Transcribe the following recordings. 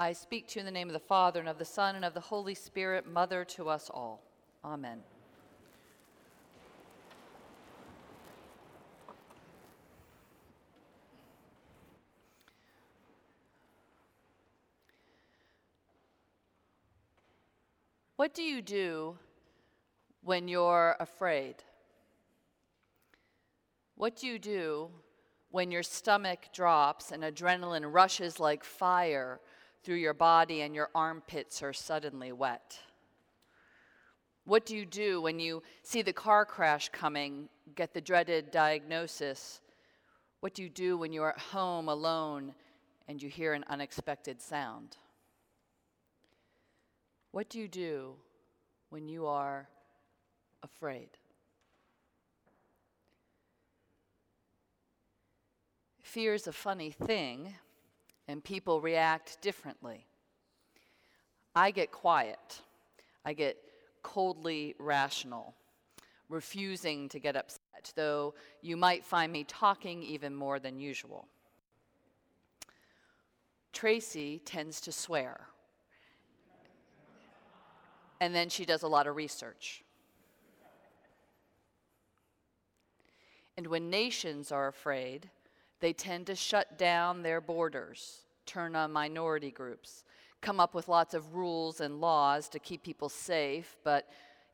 I speak to you in the name of the Father, and of the Son, and of the Holy Spirit, Mother to us all. Amen. What do you do when you're afraid? What do you do when your stomach drops and adrenaline rushes like fire through your body and your armpits are suddenly wet? What do you do when you see the car crash coming, get the dreaded diagnosis? What do you do when you're at home alone and you hear an unexpected sound? What do you do when you are afraid? Fear is a funny thing and people react differently. I get quiet. I get coldly rational, refusing to get upset, though you might find me talking even more than usual. Tracy tends to swear, and then she does a lot of research. And when nations are afraid, they tend to shut down their borders, turn on minority groups, come up with lots of rules and laws to keep people safe, but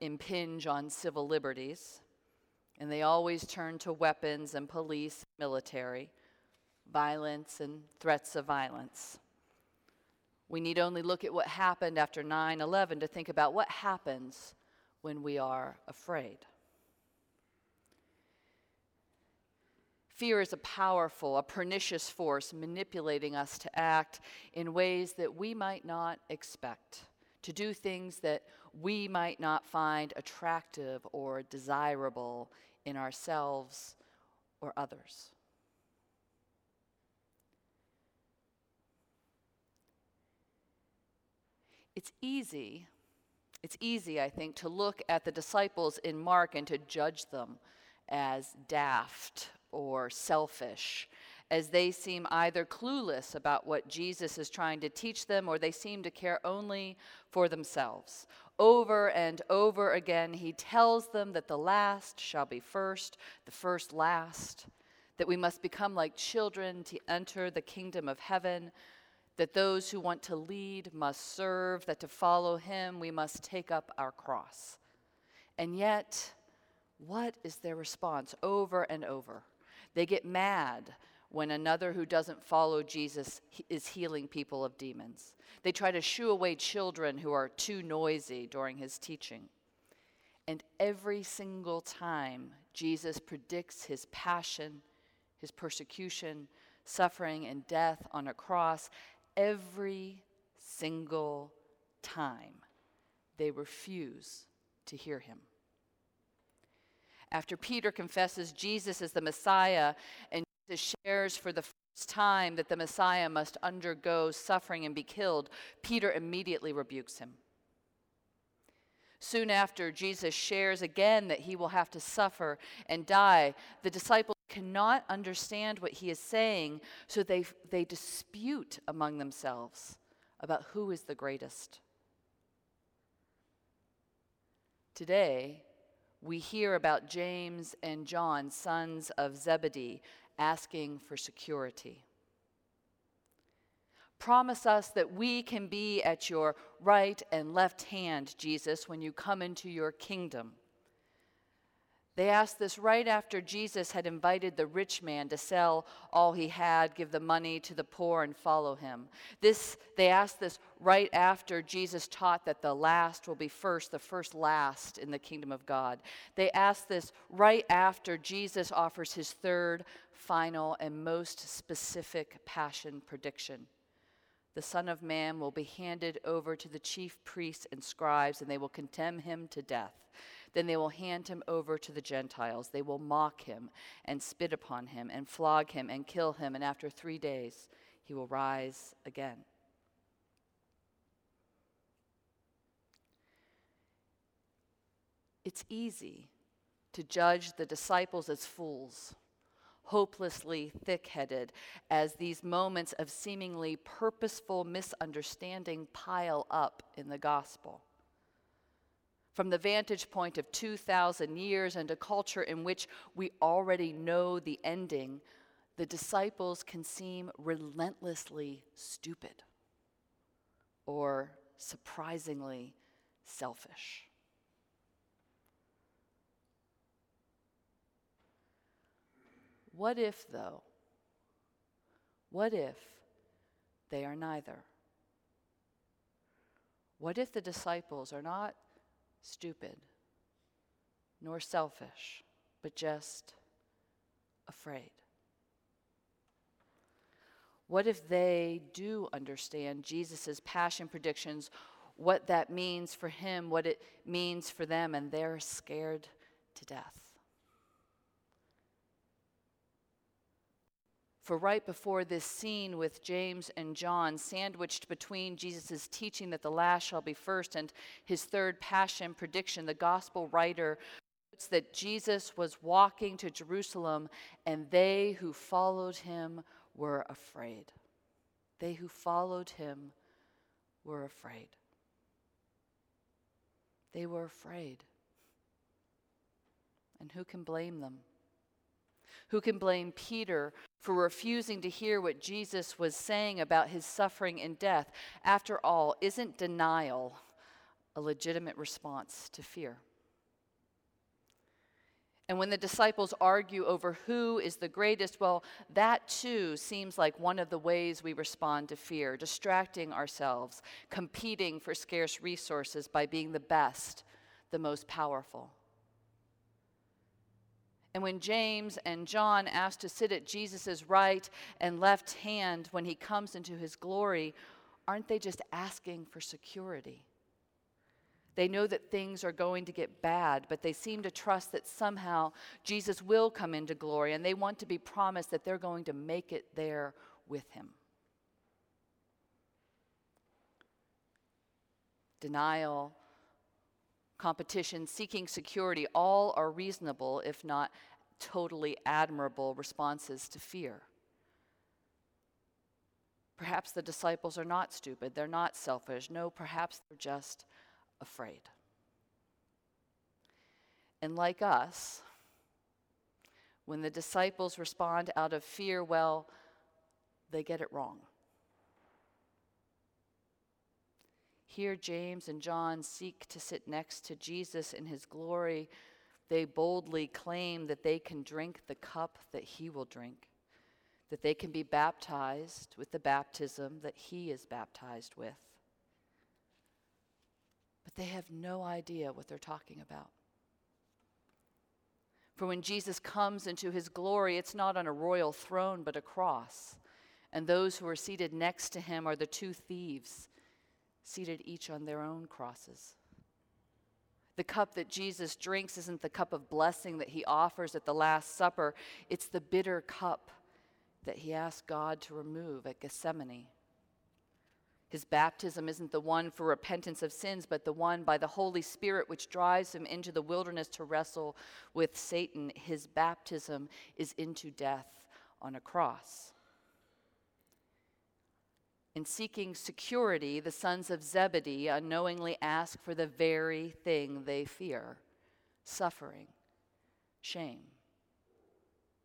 impinge on civil liberties. And they always turn to weapons and police, military, violence and threats of violence. We need only look at what happened after 9 11 to think about what happens when we are afraid. Fear is a powerful, a pernicious force manipulating us to act in ways that we might not expect, to do things that we might not find attractive or desirable in ourselves or others. It's easy, it's easy, I think, to look at the disciples in Mark and to judge them as daft or selfish, as they seem either clueless about what Jesus is trying to teach them or they seem to care only for themselves. Over and over again, he tells them that the last shall be first, the first last, that we must become like children to enter the kingdom of heaven, that those who want to lead must serve, that to follow him we must take up our cross. And yet, what is their response over and over? They get mad when another who doesn't follow Jesus is healing people of demons. They try to shoo away children who are too noisy during his teaching. And every single time, Jesus predicts his passion, his persecution, suffering, and death on a cross. Every single time, they refuse to hear him after Peter confesses Jesus is the Messiah and Jesus shares for the first time that the Messiah must undergo suffering and be killed, Peter immediately rebukes him. Soon after, Jesus shares again that he will have to suffer and die. The disciples cannot understand what he is saying, so they, they dispute among themselves about who is the greatest. Today, we hear about James and John, sons of Zebedee, asking for security. Promise us that we can be at your right and left hand, Jesus, when you come into your kingdom. They asked this right after Jesus had invited the rich man to sell all he had, give the money to the poor, and follow him. This, they asked this right after Jesus taught that the last will be first, the first last in the kingdom of God. They asked this right after Jesus offers his third, final, and most specific passion prediction. The Son of Man will be handed over to the chief priests and scribes, and they will condemn him to death then they will hand him over to the Gentiles. They will mock him and spit upon him and flog him and kill him, and after three days he will rise again. It's easy to judge the disciples as fools, hopelessly thick headed as these moments of seemingly purposeful misunderstanding pile up in the gospel. From the vantage point of 2,000 years and a culture in which we already know the ending, the disciples can seem relentlessly stupid or surprisingly selfish. What if, though? What if they are neither? What if the disciples are not stupid nor selfish, but just afraid? What if they do understand Jesus' passion predictions, what that means for him, what it means for them, and they're scared to death? For right before this scene with James and John, sandwiched between Jesus' teaching that the last shall be first and his third passion prediction, the gospel writer notes that Jesus was walking to Jerusalem and they who followed him were afraid. They who followed him were afraid. They were afraid. And who can blame them? Who can blame Peter for refusing to hear what Jesus was saying about his suffering and death? After all, isn't denial a legitimate response to fear? And when the disciples argue over who is the greatest, well, that too seems like one of the ways we respond to fear, distracting ourselves, competing for scarce resources by being the best, the most powerful. And when James and John ask to sit at Jesus' right and left hand when he comes into his glory, aren't they just asking for security? They know that things are going to get bad, but they seem to trust that somehow Jesus will come into glory, and they want to be promised that they're going to make it there with him. Denial, competition, seeking security, all are reasonable, if not totally admirable responses to fear. Perhaps the disciples are not stupid, they're not selfish. No, perhaps they're just afraid. And like us, when the disciples respond out of fear, well, they get it wrong. Here, James and John seek to sit next to Jesus in his glory. They boldly claim that they can drink the cup that he will drink, that they can be baptized with the baptism that he is baptized with but they have no idea what they're talking about. For when Jesus comes into his glory, it's not on a royal throne, but a cross. And those who are seated next to him are the two thieves, seated each on their own crosses. The cup that Jesus drinks isn't the cup of blessing that he offers at the Last Supper, it's the bitter cup that he asked God to remove at Gethsemane. His baptism isn't the one for repentance of sins, but the one by the Holy Spirit which drives him into the wilderness to wrestle with Satan. His baptism is into death on a cross. In seeking security, the sons of Zebedee unknowingly ask for the very thing they fear suffering, shame,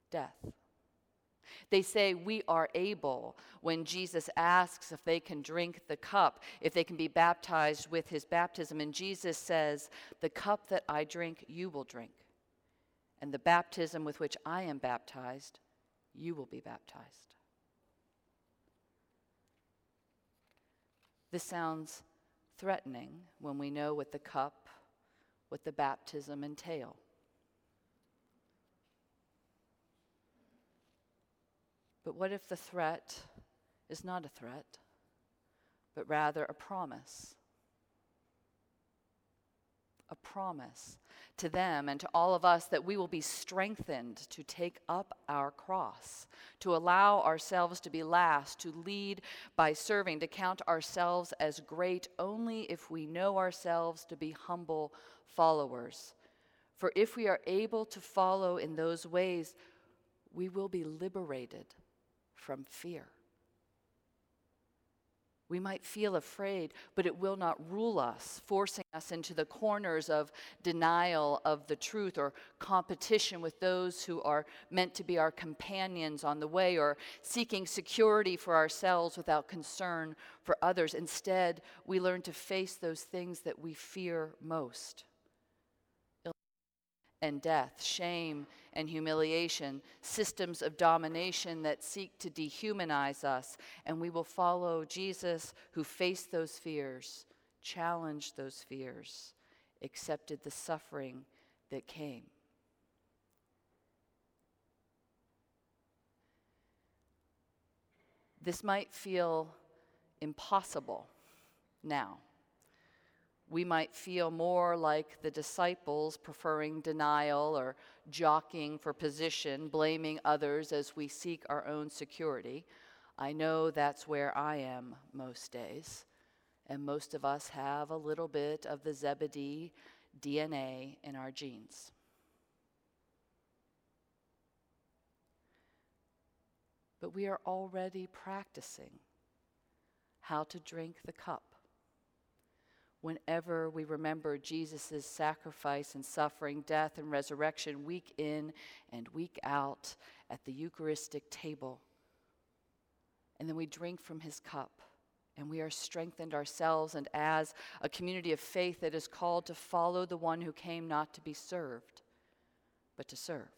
death. They say, We are able. When Jesus asks if they can drink the cup, if they can be baptized with his baptism, and Jesus says, The cup that I drink, you will drink. And the baptism with which I am baptized, you will be baptized. This sounds threatening when we know what the cup, what the baptism entail. But what if the threat is not a threat, but rather a promise? A promise to them and to all of us that we will be strengthened to take up our cross, to allow ourselves to be last, to lead by serving, to count ourselves as great only if we know ourselves to be humble followers. For if we are able to follow in those ways, we will be liberated from fear. We might feel afraid, but it will not rule us, forcing us into the corners of denial of the truth or competition with those who are meant to be our companions on the way or seeking security for ourselves without concern for others. Instead, we learn to face those things that we fear most and death, shame and humiliation, systems of domination that seek to dehumanize us. And we will follow Jesus who faced those fears, challenged those fears, accepted the suffering that came. This might feel impossible now we might feel more like the disciples, preferring denial or jockeying for position, blaming others as we seek our own security. I know that's where I am most days. And most of us have a little bit of the Zebedee DNA in our genes. But we are already practicing how to drink the cup whenever we remember Jesus' sacrifice and suffering, death and resurrection, week in and week out at the Eucharistic table. And then we drink from his cup and we are strengthened ourselves and as a community of faith that is called to follow the one who came not to be served, but to serve.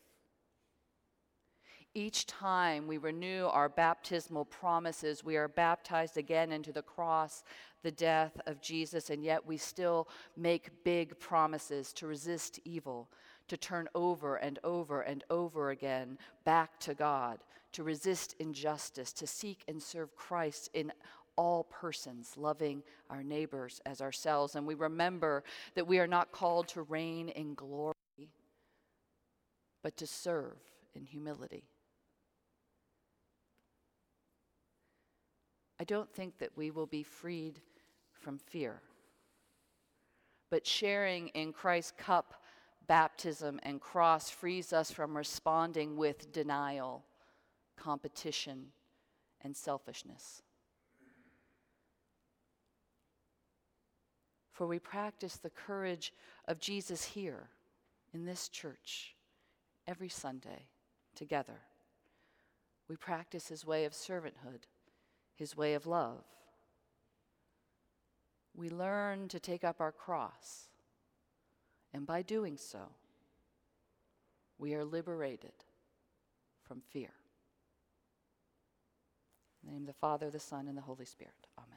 Each time we renew our baptismal promises, we are baptized again into the cross, the death of Jesus, and yet we still make big promises to resist evil, to turn over and over and over again back to God, to resist injustice, to seek and serve Christ in all persons, loving our neighbors as ourselves. And we remember that we are not called to reign in glory, but to serve in humility. I don't think that we will be freed from fear. But sharing in Christ's cup, baptism, and cross frees us from responding with denial, competition, and selfishness. For we practice the courage of Jesus here in this church every Sunday together. We practice his way of servanthood his way of love. We learn to take up our cross, and by doing so, we are liberated from fear. In the name of the Father, the Son, and the Holy Spirit. Amen.